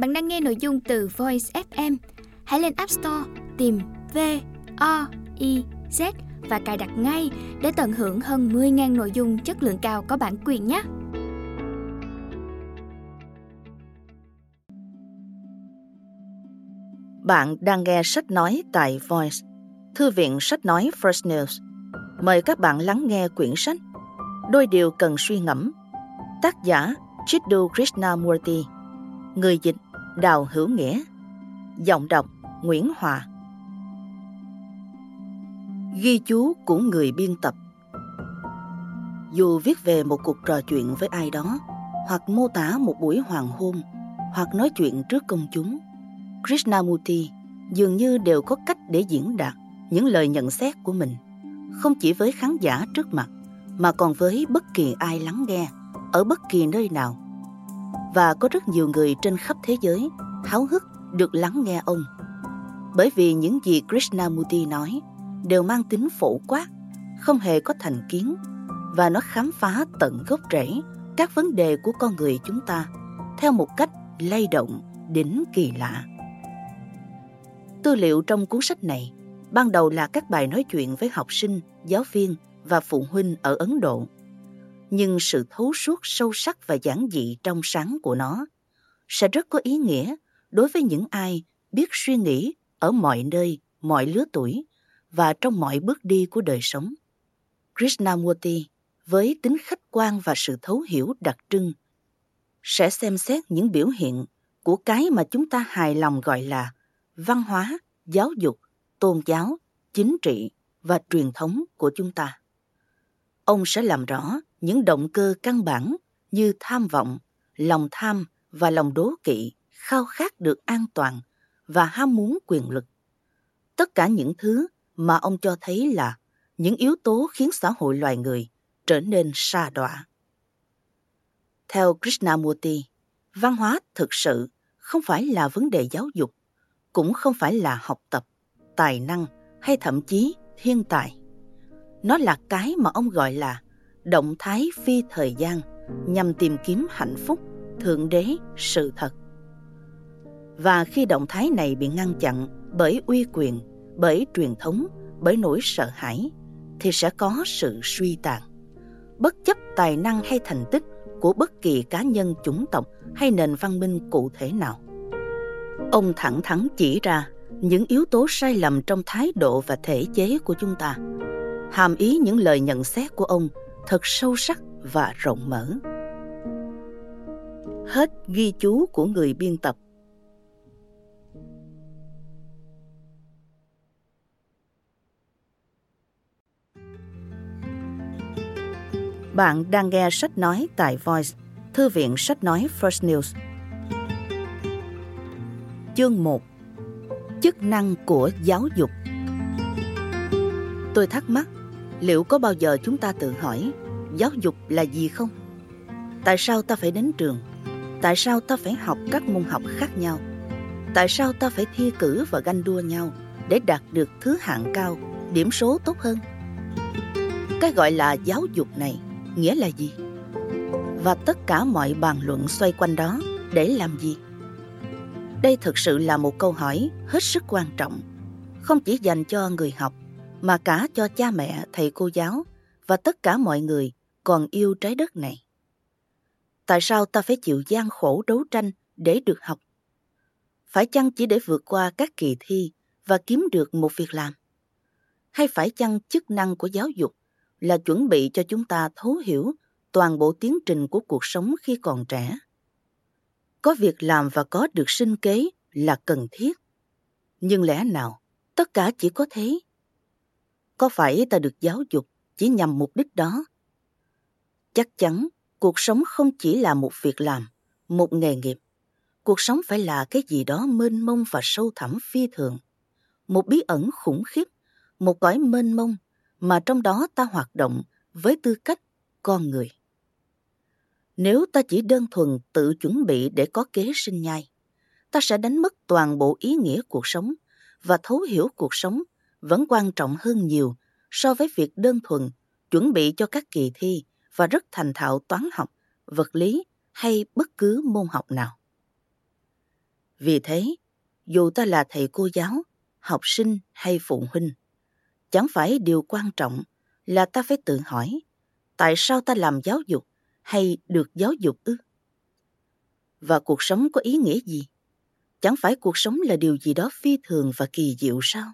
Bạn đang nghe nội dung từ Voice FM. Hãy lên App Store tìm V O I Z và cài đặt ngay để tận hưởng hơn 10.000 nội dung chất lượng cao có bản quyền nhé. Bạn đang nghe sách nói tại Voice, Thư viện sách nói First News. Mời các bạn lắng nghe quyển sách Đôi điều cần suy ngẫm. Tác giả Chiddu Krishnamurti Người dịch Đào Hữu Nghĩa. Giọng đọc Nguyễn Hòa. Ghi chú của người biên tập. Dù viết về một cuộc trò chuyện với ai đó, hoặc mô tả một buổi hoàng hôn, hoặc nói chuyện trước công chúng, Krishnamurti dường như đều có cách để diễn đạt những lời nhận xét của mình, không chỉ với khán giả trước mặt, mà còn với bất kỳ ai lắng nghe ở bất kỳ nơi nào và có rất nhiều người trên khắp thế giới háo hức được lắng nghe ông. Bởi vì những gì Krishnamurti nói đều mang tính phổ quát, không hề có thành kiến và nó khám phá tận gốc rễ các vấn đề của con người chúng ta theo một cách lay động đến kỳ lạ. Tư liệu trong cuốn sách này ban đầu là các bài nói chuyện với học sinh, giáo viên và phụ huynh ở Ấn Độ nhưng sự thấu suốt sâu sắc và giản dị trong sáng của nó sẽ rất có ý nghĩa đối với những ai biết suy nghĩ ở mọi nơi, mọi lứa tuổi và trong mọi bước đi của đời sống. Krishnamurti với tính khách quan và sự thấu hiểu đặc trưng sẽ xem xét những biểu hiện của cái mà chúng ta hài lòng gọi là văn hóa, giáo dục, tôn giáo, chính trị và truyền thống của chúng ta. Ông sẽ làm rõ những động cơ căn bản như tham vọng, lòng tham và lòng đố kỵ, khao khát được an toàn và ham muốn quyền lực. Tất cả những thứ mà ông cho thấy là những yếu tố khiến xã hội loài người trở nên sa đọa. Theo Krishnamurti, văn hóa thực sự không phải là vấn đề giáo dục, cũng không phải là học tập, tài năng hay thậm chí thiên tài. Nó là cái mà ông gọi là động thái phi thời gian nhằm tìm kiếm hạnh phúc, thượng đế, sự thật. Và khi động thái này bị ngăn chặn bởi uy quyền, bởi truyền thống, bởi nỗi sợ hãi, thì sẽ có sự suy tàn. Bất chấp tài năng hay thành tích của bất kỳ cá nhân chủng tộc hay nền văn minh cụ thể nào. Ông thẳng thắn chỉ ra những yếu tố sai lầm trong thái độ và thể chế của chúng ta. Hàm ý những lời nhận xét của ông thật sâu sắc và rộng mở. Hết ghi chú của người biên tập. Bạn đang nghe sách nói tại Voice, Thư viện sách nói First News. Chương 1 Chức năng của giáo dục Tôi thắc mắc liệu có bao giờ chúng ta tự hỏi, giáo dục là gì không? Tại sao ta phải đến trường? Tại sao ta phải học các môn học khác nhau? Tại sao ta phải thi cử và ganh đua nhau để đạt được thứ hạng cao, điểm số tốt hơn? Cái gọi là giáo dục này nghĩa là gì? Và tất cả mọi bàn luận xoay quanh đó để làm gì? Đây thực sự là một câu hỏi hết sức quan trọng, không chỉ dành cho người học mà cả cho cha mẹ, thầy cô giáo và tất cả mọi người còn yêu trái đất này. Tại sao ta phải chịu gian khổ đấu tranh để được học? Phải chăng chỉ để vượt qua các kỳ thi và kiếm được một việc làm? Hay phải chăng chức năng của giáo dục là chuẩn bị cho chúng ta thấu hiểu toàn bộ tiến trình của cuộc sống khi còn trẻ? Có việc làm và có được sinh kế là cần thiết. Nhưng lẽ nào tất cả chỉ có thế có phải ta được giáo dục chỉ nhằm mục đích đó? Chắc chắn cuộc sống không chỉ là một việc làm, một nghề nghiệp. Cuộc sống phải là cái gì đó mênh mông và sâu thẳm phi thường. Một bí ẩn khủng khiếp, một cõi mênh mông mà trong đó ta hoạt động với tư cách con người. Nếu ta chỉ đơn thuần tự chuẩn bị để có kế sinh nhai, ta sẽ đánh mất toàn bộ ý nghĩa cuộc sống và thấu hiểu cuộc sống vẫn quan trọng hơn nhiều so với việc đơn thuần chuẩn bị cho các kỳ thi và rất thành thạo toán học, vật lý hay bất cứ môn học nào. Vì thế, dù ta là thầy cô giáo, học sinh hay phụ huynh, chẳng phải điều quan trọng là ta phải tự hỏi tại sao ta làm giáo dục hay được giáo dục ư? Và cuộc sống có ý nghĩa gì? Chẳng phải cuộc sống là điều gì đó phi thường và kỳ diệu sao?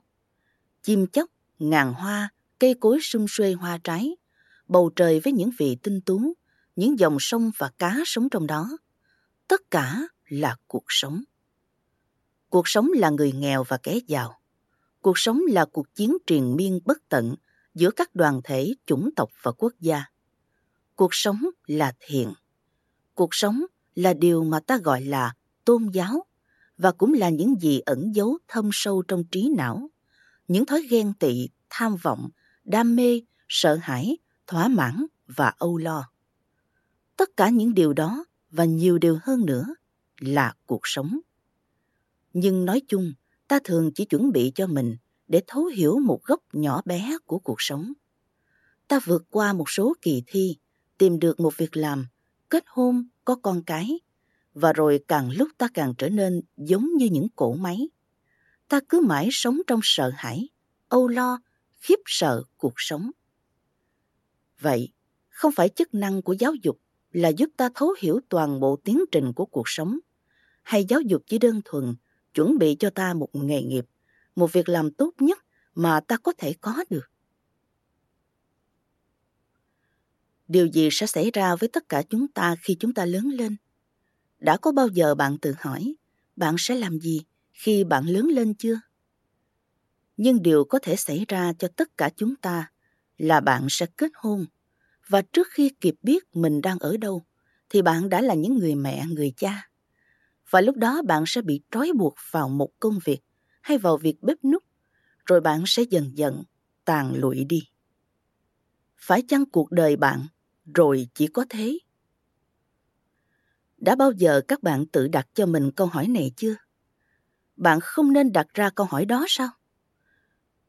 Chim chóc, ngàn hoa, cây cối sum xuê hoa trái, bầu trời với những vị tinh tú, những dòng sông và cá sống trong đó. Tất cả là cuộc sống. Cuộc sống là người nghèo và kẻ giàu. Cuộc sống là cuộc chiến triền miên bất tận giữa các đoàn thể, chủng tộc và quốc gia. Cuộc sống là thiện. Cuộc sống là điều mà ta gọi là tôn giáo và cũng là những gì ẩn giấu thâm sâu trong trí não. Những thói ghen tị, tham vọng, đam mê, sợ hãi, thỏa mãn và âu lo. Tất cả những điều đó và nhiều điều hơn nữa là cuộc sống. Nhưng nói chung, ta thường chỉ chuẩn bị cho mình để thấu hiểu một góc nhỏ bé của cuộc sống. Ta vượt qua một số kỳ thi, tìm được một việc làm, kết hôn, có con cái, và rồi càng lúc ta càng trở nên giống như những cỗ máy. Ta cứ mãi sống trong sợ hãi, âu lo, khiếp sợ cuộc sống. Vậy, không phải chức năng của giáo dục là giúp ta thấu hiểu toàn bộ tiến trình của cuộc sống, hay giáo dục chỉ đơn thuần chuẩn bị cho ta một nghề nghiệp, một việc làm tốt nhất mà ta có thể có được. Điều gì sẽ xảy ra với tất cả chúng ta khi chúng ta lớn lên? Đã có bao giờ bạn tự hỏi, bạn sẽ làm gì khi bạn lớn lên chưa? Nhưng điều có thể xảy ra cho tất cả chúng ta là bạn sẽ kết hôn và trước khi kịp biết mình đang ở đâu thì bạn đã là những người mẹ, người cha. Và lúc đó bạn sẽ bị trói buộc vào một công việc hay vào việc bếp nút, rồi bạn sẽ dần dần tàn lụi đi. Phải chăng cuộc đời bạn rồi chỉ có thế? Đã bao giờ các bạn tự đặt cho mình câu hỏi này chưa? Bạn không nên đặt ra câu hỏi đó sao?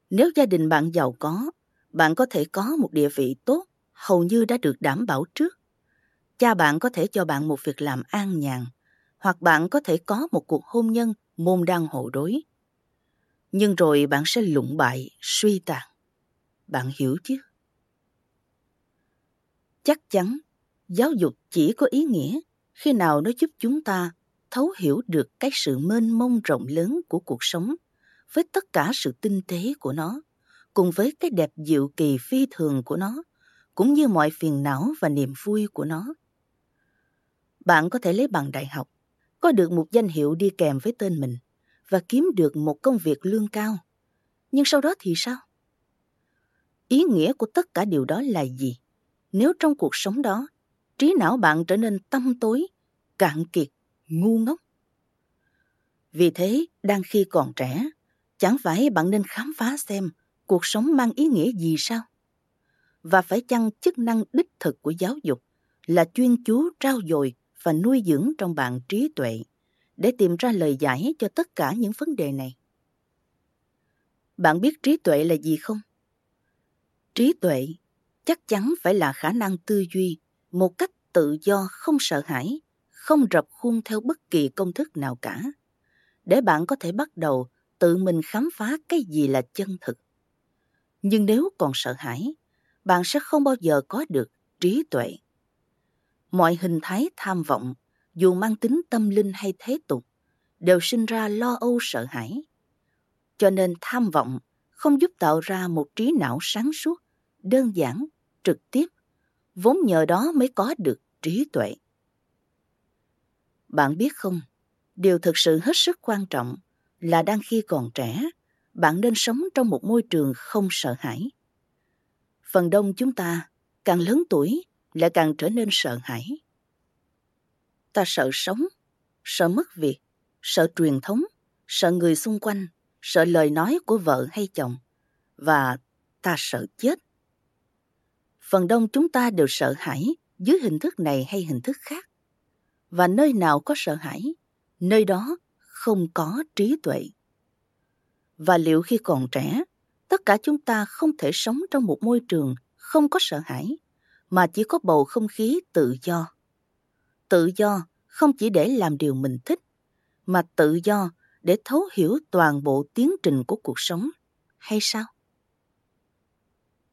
Nếu gia đình bạn giàu có, bạn có thể có một địa vị tốt, hầu như đã được đảm bảo trước. Cha bạn có thể cho bạn một việc làm an nhàn, hoặc bạn có thể có một cuộc hôn nhân môn đăng hộ đối. Nhưng rồi bạn sẽ lụng bại, suy tàn. Bạn hiểu chứ? Chắc chắn, giáo dục chỉ có ý nghĩa khi nào nó giúp chúng ta thấu hiểu được cái sự mênh mông rộng lớn của cuộc sống với tất cả sự tinh tế của nó, cùng với cái đẹp diệu kỳ phi thường của nó, cũng như mọi phiền não và niềm vui của nó. Bạn có thể lấy bằng đại học, có được một danh hiệu đi kèm với tên mình và kiếm được một công việc lương cao. Nhưng sau đó thì sao? Ý nghĩa của tất cả điều đó là gì? Nếu trong cuộc sống đó, trí não bạn trở nên tâm tối, cạn kiệt, ngu ngốc. Vì thế, đang khi còn trẻ, chẳng phải bạn nên khám phá xem cuộc sống mang ý nghĩa gì sao? Và phải chăng chức năng đích thực của giáo dục là chuyên chú trao dồi và nuôi dưỡng trong bạn trí tuệ để tìm ra lời giải cho tất cả những vấn đề này. Bạn biết trí tuệ là gì không? Trí tuệ chắc chắn phải là khả năng tư duy một cách tự do không sợ hãi, không rập khuôn theo bất kỳ công thức nào cả, để bạn có thể bắt đầu tự mình khám phá cái gì là chân thực. Nhưng nếu còn sợ hãi, bạn sẽ không bao giờ có được trí tuệ. Mọi hình thái tham vọng, dù mang tính tâm linh hay thế tục, đều sinh ra lo âu sợ hãi. Cho nên tham vọng không giúp tạo ra một trí não sáng suốt, đơn giản, trực tiếp, vốn nhờ đó mới có được trí tuệ. Bạn biết không, điều thực sự hết sức quan trọng là đang khi còn trẻ, bạn nên sống trong một môi trường không sợ hãi. Phần đông chúng ta càng lớn tuổi lại càng trở nên sợ hãi. Ta sợ sống, sợ mất việc, sợ truyền thống, sợ người xung quanh, sợ lời nói của vợ hay chồng và ta sợ chết. Phần đông chúng ta đều sợ hãi dưới hình thức này hay hình thức khác. Và nơi nào có sợ hãi, nơi đó không có trí tuệ. Và liệu khi còn trẻ, tất cả chúng ta không thể sống trong một môi trường không có sợ hãi, mà chỉ có bầu không khí tự do. Tự do không chỉ để làm điều mình thích, mà tự do để thấu hiểu toàn bộ tiến trình của cuộc sống, hay sao?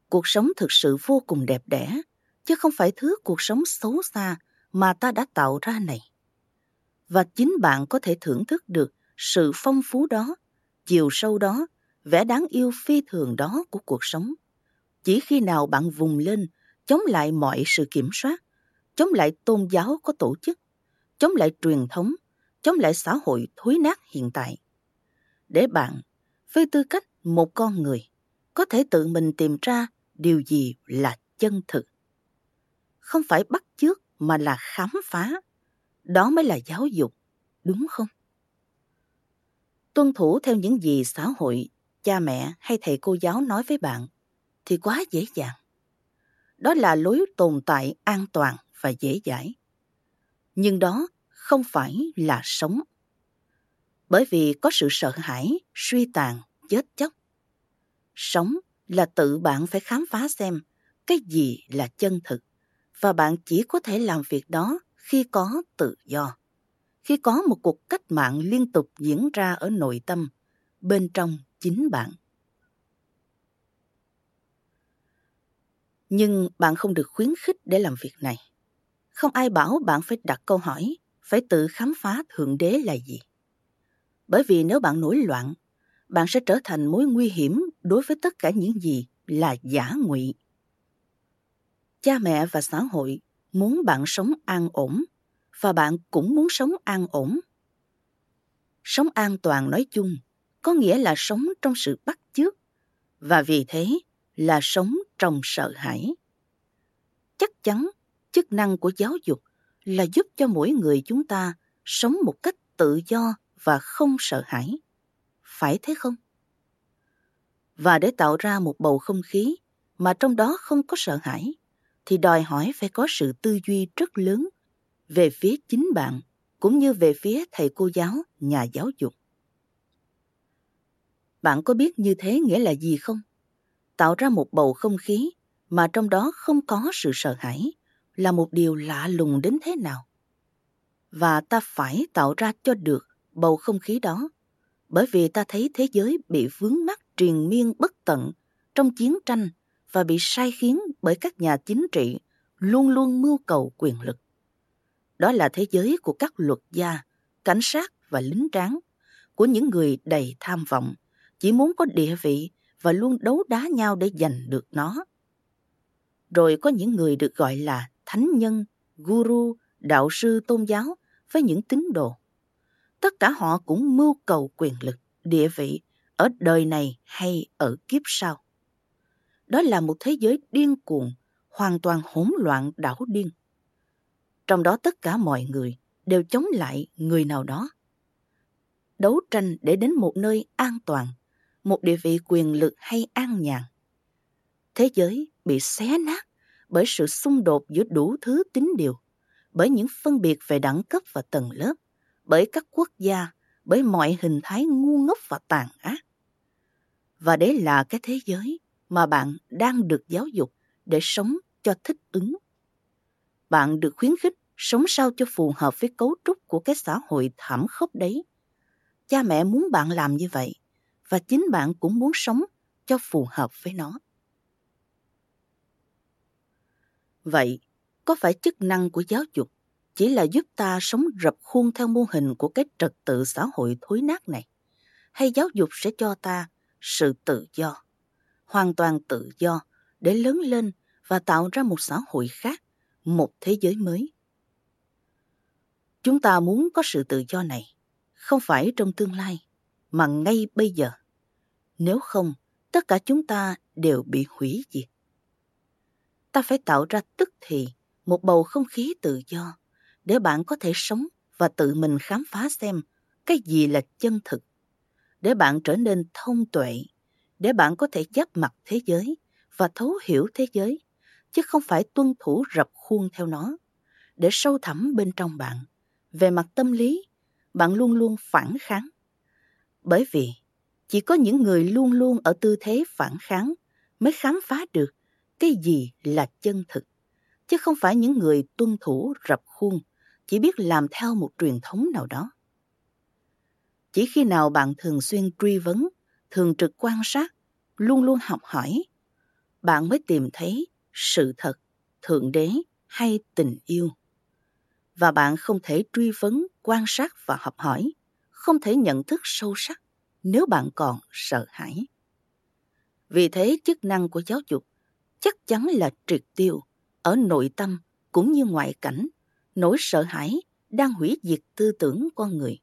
Cuộc sống thực sự vô cùng đẹp đẽ, chứ không phải thứ cuộc sống xấu xa mà ta đã tạo ra này. Và chính bạn có thể thưởng thức được sự phong phú đó, chiều sâu đó, vẻ đáng yêu phi thường đó của cuộc sống. Chỉ khi nào bạn vùng lên, chống lại mọi sự kiểm soát, chống lại tôn giáo có tổ chức, chống lại truyền thống, chống lại xã hội thối nát hiện tại. Để bạn, với tư cách một con người, có thể tự mình tìm ra điều gì là chân thực. Không phải bắt chước mà là khám phá. Đó mới là giáo dục, đúng không? Tuân thủ theo những gì xã hội, cha mẹ hay thầy cô giáo nói với bạn thì quá dễ dàng. Đó là lối tồn tại an toàn và dễ dãi. Nhưng đó không phải là sống. Bởi vì có sự sợ hãi, suy tàn, chết chóc. Sống là tự bạn phải khám phá xem cái gì là chân thực và bạn chỉ có thể làm việc đó khi có tự do. Khi có một cuộc cách mạng liên tục diễn ra ở nội tâm, bên trong chính bạn. Nhưng bạn không được khuyến khích để làm việc này. Không ai bảo bạn phải đặt câu hỏi, phải tự khám phá thượng đế là gì. Bởi vì nếu bạn nổi loạn, bạn sẽ trở thành mối nguy hiểm đối với tất cả những gì là giả ngụy. Cha mẹ và xã hội muốn bạn sống an ổn và bạn cũng muốn sống an ổn. Sống an toàn nói chung có nghĩa là sống trong sự bắt chước và vì thế là sống trong sợ hãi. Chắc chắn chức năng của giáo dục là giúp cho mỗi người chúng ta sống một cách tự do và không sợ hãi phải thế không? Và để tạo ra một bầu không khí mà trong đó không có sợ hãi, thì đòi hỏi phải có sự tư duy rất lớn về phía chính bạn cũng như về phía thầy cô giáo, nhà giáo dục. Bạn có biết như thế nghĩa là gì không? Tạo ra một bầu không khí mà trong đó không có sự sợ hãi là một điều lạ lùng đến thế nào. Và ta phải tạo ra cho được bầu không khí đó bởi vì ta thấy thế giới bị vướng mắc triền miên bất tận trong chiến tranh và bị sai khiến bởi các nhà chính trị luôn luôn mưu cầu quyền lực. Đó là thế giới của các luật gia, cảnh sát và lính tráng, của những người đầy tham vọng, chỉ muốn có địa vị và luôn đấu đá nhau để giành được nó. Rồi có những người được gọi là thánh nhân, guru, đạo sư tôn giáo với những tín đồ tất cả họ cũng mưu cầu quyền lực, địa vị ở đời này hay ở kiếp sau. Đó là một thế giới điên cuồng, hoàn toàn hỗn loạn đảo điên. Trong đó tất cả mọi người đều chống lại người nào đó. Đấu tranh để đến một nơi an toàn, một địa vị quyền lực hay an nhàn. Thế giới bị xé nát bởi sự xung đột giữa đủ thứ tính điều, bởi những phân biệt về đẳng cấp và tầng lớp, bởi các quốc gia, bởi mọi hình thái ngu ngốc và tàn ác. Và đấy là cái thế giới mà bạn đang được giáo dục để sống cho thích ứng. Bạn được khuyến khích sống sao cho phù hợp với cấu trúc của cái xã hội thảm khốc đấy. Cha mẹ muốn bạn làm như vậy và chính bạn cũng muốn sống cho phù hợp với nó. Vậy, có phải chức năng của giáo dục chỉ là giúp ta sống rập khuôn theo mô hình của cái trật tự xã hội thối nát này? Hay giáo dục sẽ cho ta sự tự do, hoàn toàn tự do để lớn lên và tạo ra một xã hội khác, một thế giới mới? Chúng ta muốn có sự tự do này, không phải trong tương lai, mà ngay bây giờ. Nếu không, tất cả chúng ta đều bị hủy diệt. Ta phải tạo ra tức thì một bầu không khí tự do để bạn có thể sống và tự mình khám phá xem cái gì là chân thực, để bạn trở nên thông tuệ, để bạn có thể giáp mặt thế giới và thấu hiểu thế giới, chứ không phải tuân thủ rập khuôn theo nó, để sâu thẳm bên trong bạn. Về mặt tâm lý, bạn luôn luôn phản kháng. Bởi vì chỉ có những người luôn luôn ở tư thế phản kháng mới khám phá được cái gì là chân thực, chứ không phải những người tuân thủ rập khuôn chỉ biết làm theo một truyền thống nào đó. Chỉ khi nào bạn thường xuyên truy vấn, thường trực quan sát, luôn luôn học hỏi, bạn mới tìm thấy sự thật, thượng đế hay tình yêu. Và bạn không thể truy vấn, quan sát và học hỏi, không thể nhận thức sâu sắc nếu bạn còn sợ hãi. Vì thế chức năng của giáo dục chắc chắn là triệt tiêu ở nội tâm cũng như ngoại cảnh, nỗi sợ hãi đang hủy diệt tư tưởng con người,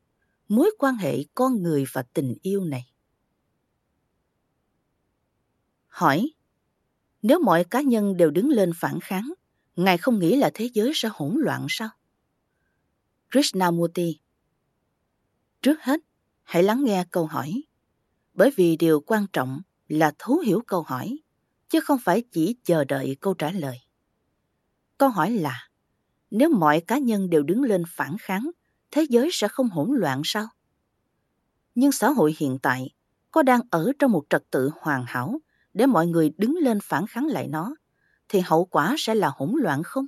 mối quan hệ con người và tình yêu này. Hỏi, nếu mọi cá nhân đều đứng lên phản kháng, Ngài không nghĩ là thế giới sẽ hỗn loạn sao? Krishnamurti Trước hết, hãy lắng nghe câu hỏi. Bởi vì điều quan trọng là thấu hiểu câu hỏi, chứ không phải chỉ chờ đợi câu trả lời. Câu hỏi là, nếu mọi cá nhân đều đứng lên phản kháng, thế giới sẽ không hỗn loạn sao? Nhưng xã hội hiện tại có đang ở trong một trật tự hoàn hảo để mọi người đứng lên phản kháng lại nó, thì hậu quả sẽ là hỗn loạn không?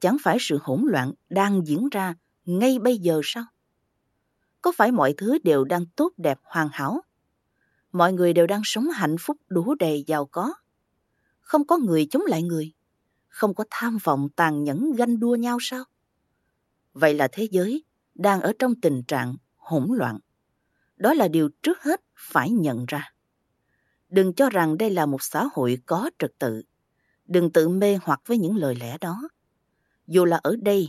Chẳng phải sự hỗn loạn đang diễn ra ngay bây giờ sao? Có phải mọi thứ đều đang tốt đẹp hoàn hảo? Mọi người đều đang sống hạnh phúc đủ đầy giàu có. Không có người chống lại người. Không có tham vọng tàn nhẫn ganh đua nhau sao? Vậy là thế giới đang ở trong tình trạng hỗn loạn. Đó là điều trước hết phải nhận ra. Đừng cho rằng đây là một xã hội có trật tự. Đừng tự mê hoặc với những lời lẽ đó. Dù là ở đây,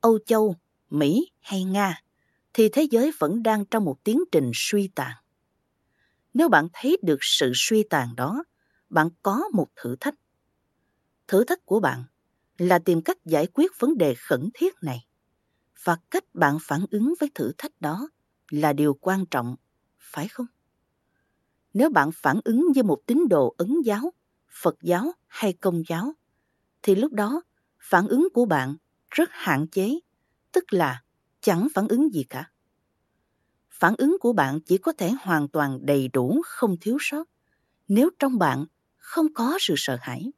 Âu Châu, Mỹ hay Nga, thì thế giới vẫn đang trong một tiến trình suy tàn. Nếu bạn thấy được sự suy tàn đó, bạn có một thử thách. Thử thách của bạn là tìm cách giải quyết vấn đề khẩn thiết này. Và cách bạn phản ứng với thử thách đó là điều quan trọng, phải không? Nếu bạn phản ứng như một tín đồ ấn giáo, Phật giáo hay công giáo, thì lúc đó phản ứng của bạn rất hạn chế, tức là chẳng phản ứng gì cả. Phản ứng của bạn chỉ có thể hoàn toàn đầy đủ, không thiếu sót, nếu trong bạn không có sự sợ hãi.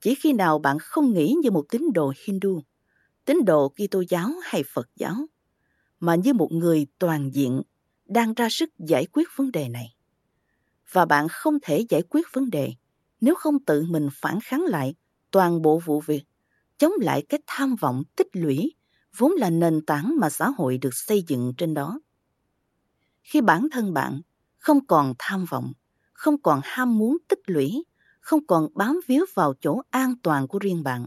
Chỉ khi nào bạn không nghĩ như một tín đồ Hindu, tín đồ Kitô giáo hay Phật giáo, mà như một người toàn diện đang ra sức giải quyết vấn đề này. Và bạn không thể giải quyết vấn đề nếu không tự mình phản kháng lại toàn bộ vụ việc, chống lại cái tham vọng tích lũy vốn là nền tảng mà xã hội được xây dựng trên đó. Khi bản thân bạn không còn tham vọng, không còn ham muốn tích lũy, không còn bám víu vào chỗ an toàn của riêng bạn,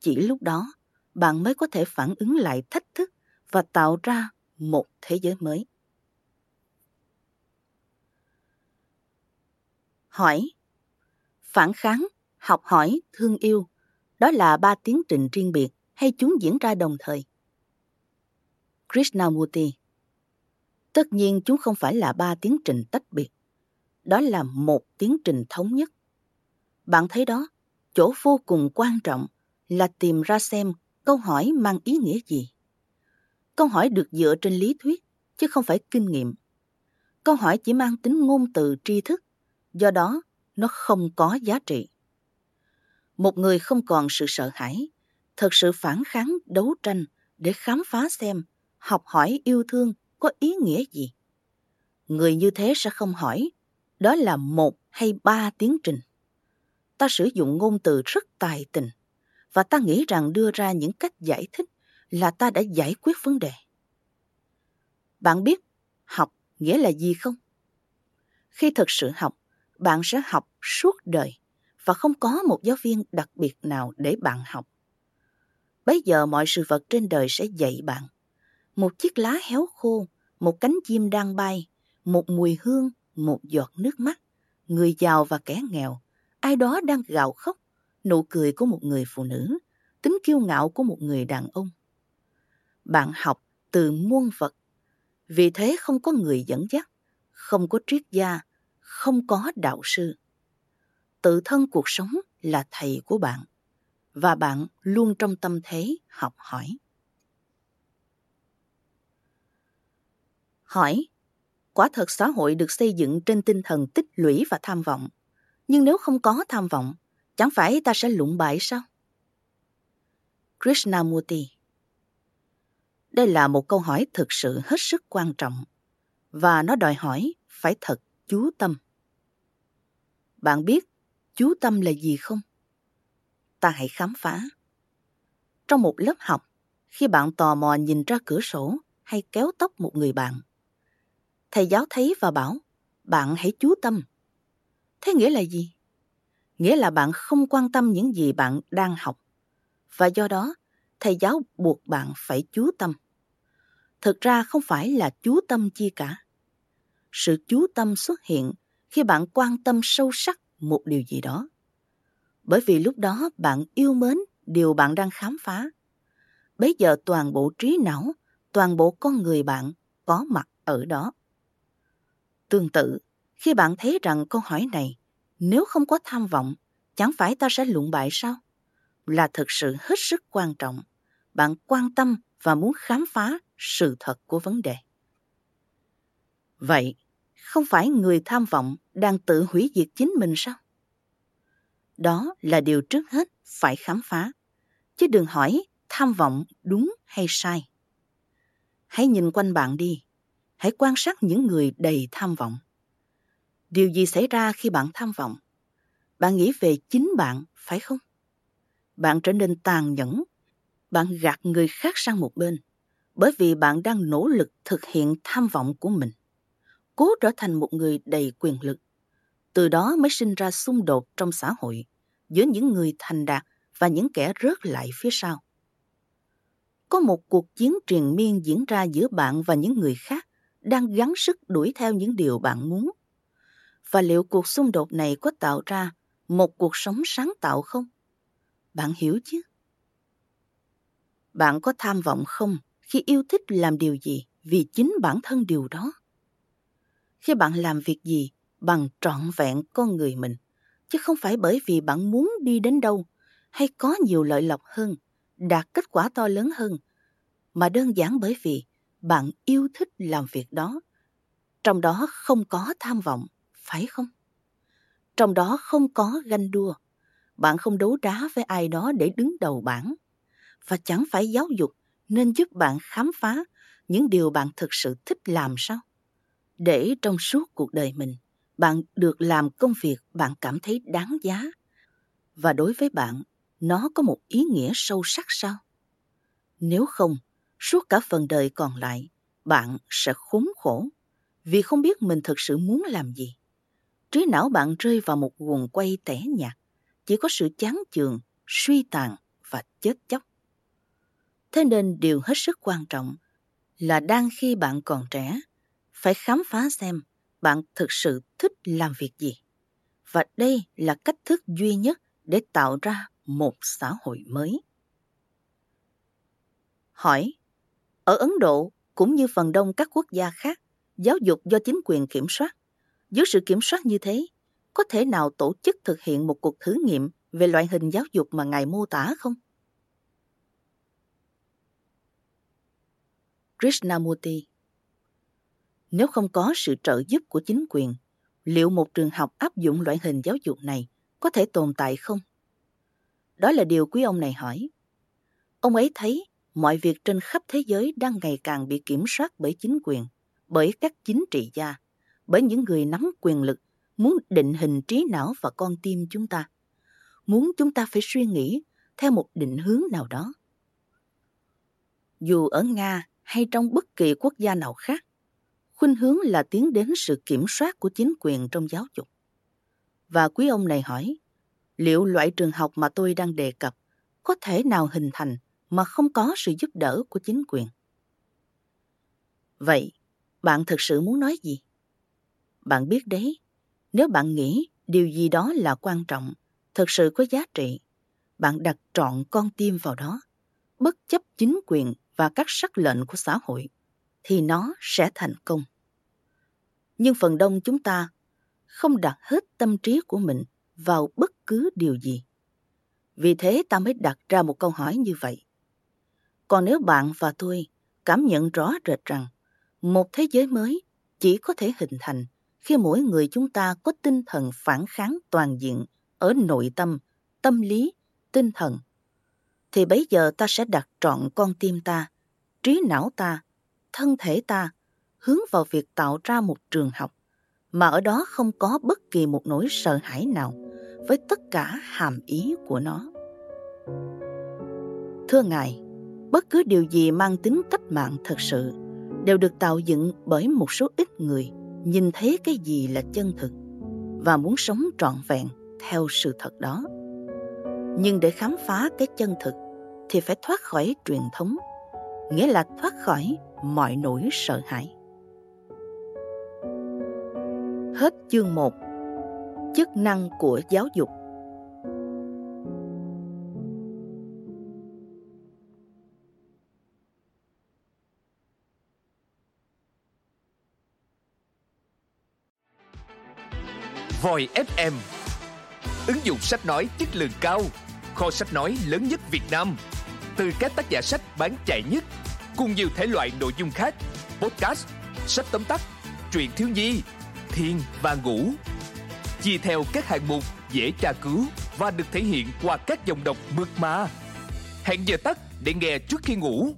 chỉ lúc đó bạn mới có thể phản ứng lại thách thức và tạo ra một thế giới mới. Hỏi Phản kháng, học hỏi, thương yêu, đó là ba tiến trình riêng biệt hay chúng diễn ra đồng thời? Krishnamurti Tất nhiên chúng không phải là ba tiến trình tách biệt. Đó là một tiến trình thống nhất. Bạn thấy đó, chỗ vô cùng quan trọng là tìm ra xem câu hỏi mang ý nghĩa gì. Câu hỏi được dựa trên lý thuyết, chứ không phải kinh nghiệm. Câu hỏi chỉ mang tính ngôn từ tri thức, do đó nó không có giá trị. Một người không còn sự sợ hãi, thật sự phản kháng đấu tranh để khám phá xem học hỏi yêu thương có ý nghĩa gì. Người như thế sẽ không hỏi, đó là một hay ba tiến trình. Ta sử dụng ngôn từ rất tài tình, và ta nghĩ rằng đưa ra những cách giải thích là ta đã giải quyết vấn đề. Bạn biết học nghĩa là gì không? Khi thực sự học, bạn sẽ học suốt đời và không có một giáo viên đặc biệt nào để bạn học. Bây giờ mọi sự vật trên đời sẽ dạy bạn. Một chiếc lá héo khô, một cánh chim đang bay, một mùi hương, một giọt nước mắt, người giàu và kẻ nghèo, ai đó đang gào khóc, nụ cười của một người phụ nữ, tính kiêu ngạo của một người đàn ông. Bạn học từ muôn vật, vì thế không có người dẫn dắt, không có triết gia, không có đạo sư. Tự thân cuộc sống là thầy của bạn, và bạn luôn trong tâm thế học hỏi. Hỏi, quả thật xã hội được xây dựng trên tinh thần tích lũy và tham vọng. Nhưng nếu không có tham vọng, chẳng phải ta sẽ lụng bại sao? Krishnamurti Đây là một câu hỏi thực sự hết sức quan trọng và nó đòi hỏi phải thật chú tâm. Bạn biết chú tâm là gì không? Ta hãy khám phá. Trong một lớp học, khi bạn tò mò nhìn ra cửa sổ hay kéo tóc một người bạn, thầy giáo thấy và bảo, bạn hãy chú tâm. Thế nghĩa là gì? Nghĩa là bạn không quan tâm những gì bạn đang học. Và do đó, thầy giáo buộc bạn phải chú tâm. Thực ra không phải là chú tâm chi cả. Sự chú tâm xuất hiện khi bạn quan tâm sâu sắc một điều gì đó. Bởi vì lúc đó bạn yêu mến điều bạn đang khám phá. Bấy giờ toàn bộ trí não, toàn bộ con người bạn có mặt ở đó. Tương tự, khi bạn thấy rằng câu hỏi này, nếu không có tham vọng, chẳng phải ta sẽ lụng bại sao? Là thực sự hết sức quan trọng. Bạn quan tâm và muốn khám phá sự thật của vấn đề. Vậy, không phải người tham vọng đang tự hủy diệt chính mình sao? Đó là điều trước hết phải khám phá, chứ đừng hỏi tham vọng đúng hay sai. Hãy nhìn quanh bạn đi, hãy quan sát những người đầy tham vọng. Điều gì xảy ra khi bạn tham vọng? Bạn nghĩ về chính bạn, phải không? Bạn trở nên tàn nhẫn, bạn gạt người khác sang một bên, bởi vì bạn đang nỗ lực thực hiện tham vọng của mình. Cố trở thành một người đầy quyền lực. Từ đó mới sinh ra xung đột trong xã hội giữa những người thành đạt và những kẻ rớt lại phía sau. Có một cuộc chiến triền miên diễn ra giữa bạn và những người khác đang gắng sức đuổi theo những điều bạn muốn. Và liệu cuộc xung đột này có tạo ra một cuộc sống sáng tạo không? Bạn hiểu chứ? Bạn có tham vọng không khi yêu thích làm điều gì vì chính bản thân điều đó? Khi bạn làm việc gì bằng trọn vẹn con người mình, chứ không phải bởi vì bạn muốn đi đến đâu hay có nhiều lợi lộc hơn, đạt kết quả to lớn hơn, mà đơn giản bởi vì bạn yêu thích làm việc đó. Trong đó không có tham vọng, phải không? Trong đó không có ganh đua. Bạn không đấu đá với ai đó để đứng đầu bảng. Và chẳng phải giáo dục nên giúp bạn khám phá những điều bạn thực sự thích làm sao? Để trong suốt cuộc đời mình, bạn được làm công việc bạn cảm thấy đáng giá. Và đối với bạn, nó có một ý nghĩa sâu sắc sao? Nếu không, suốt cả phần đời còn lại, bạn sẽ khốn khổ vì không biết mình thực sự muốn làm gì. Trí não bạn rơi vào một guồng quay tẻ nhạt, chỉ có sự chán chường, suy tàn và chết chóc. Thế nên điều hết sức quan trọng là đang khi bạn còn trẻ, phải khám phá xem bạn thực sự thích làm việc gì. Và đây là cách thức duy nhất để tạo ra một xã hội mới. Hỏi, ở Ấn Độ cũng như phần đông các quốc gia khác, giáo dục do chính quyền kiểm soát. Dưới sự kiểm soát như thế, có thể nào tổ chức thực hiện một cuộc thử nghiệm về loại hình giáo dục mà Ngài mô tả không? Krishnamurti nếu không có sự trợ giúp của chính quyền, liệu một trường học áp dụng loại hình giáo dục này có thể tồn tại không? Đó là điều quý ông này hỏi. Ông ấy thấy mọi việc trên khắp thế giới đang ngày càng bị kiểm soát bởi chính quyền, bởi các chính trị gia, bởi những người nắm quyền lực muốn định hình trí não và con tim chúng ta, muốn chúng ta phải suy nghĩ theo một định hướng nào đó. Dù ở Nga hay trong bất kỳ quốc gia nào khác, khuynh hướng là tiến đến sự kiểm soát của chính quyền trong giáo dục. Và quý ông này hỏi, liệu loại trường học mà tôi đang đề cập có thể nào hình thành mà không có sự giúp đỡ của chính quyền? Vậy, bạn thực sự muốn nói gì? Bạn biết đấy, nếu bạn nghĩ điều gì đó là quan trọng, thực sự có giá trị, bạn đặt trọn con tim vào đó, bất chấp chính quyền và các sắc lệnh của xã hội, thì nó sẽ thành công. Nhưng phần đông chúng ta không đặt hết tâm trí của mình vào bất cứ điều gì. Vì thế ta mới đặt ra một câu hỏi như vậy. Còn nếu bạn và tôi cảm nhận rõ rệt rằng một thế giới mới chỉ có thể hình thành khi mỗi người chúng ta có tinh thần phản kháng toàn diện ở nội tâm, tâm lý, tinh thần, thì bấy giờ ta sẽ đặt trọn con tim ta trí não ta, thân thể ta hướng vào việc tạo ra một trường học mà ở đó không có bất kỳ một nỗi sợ hãi nào với tất cả hàm ý của nó. Thưa Ngài, bất cứ điều gì mang tính cách mạng thật sự đều được tạo dựng bởi một số ít người nhìn thấy cái gì là chân thực và muốn sống trọn vẹn theo sự thật đó. Nhưng để khám phá cái chân thực thì phải thoát khỏi truyền thống, nghĩa là thoát khỏi mọi nỗi sợ hãi. Hết chương 1 Chức năng của giáo dục. Voi FM Ứng dụng sách nói chất lượng cao. Kho sách nói lớn nhất Việt Nam. Từ các tác giả sách bán chạy nhất. Cùng nhiều thể loại nội dung khác. Podcast, sách tóm tắt, truyện thiếu nhi, thiên và ngủ. Chia theo các hạng mục dễ tra cứu Và được thể hiện qua các dòng đọc mượt mà. Hẹn giờ tắt để nghe trước khi ngủ.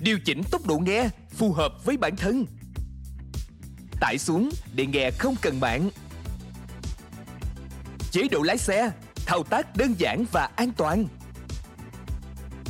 Điều chỉnh tốc độ nghe phù hợp với bản thân. Tải xuống để nghe không cần mạng. Chế độ lái xe, thao tác đơn giản và an toàn.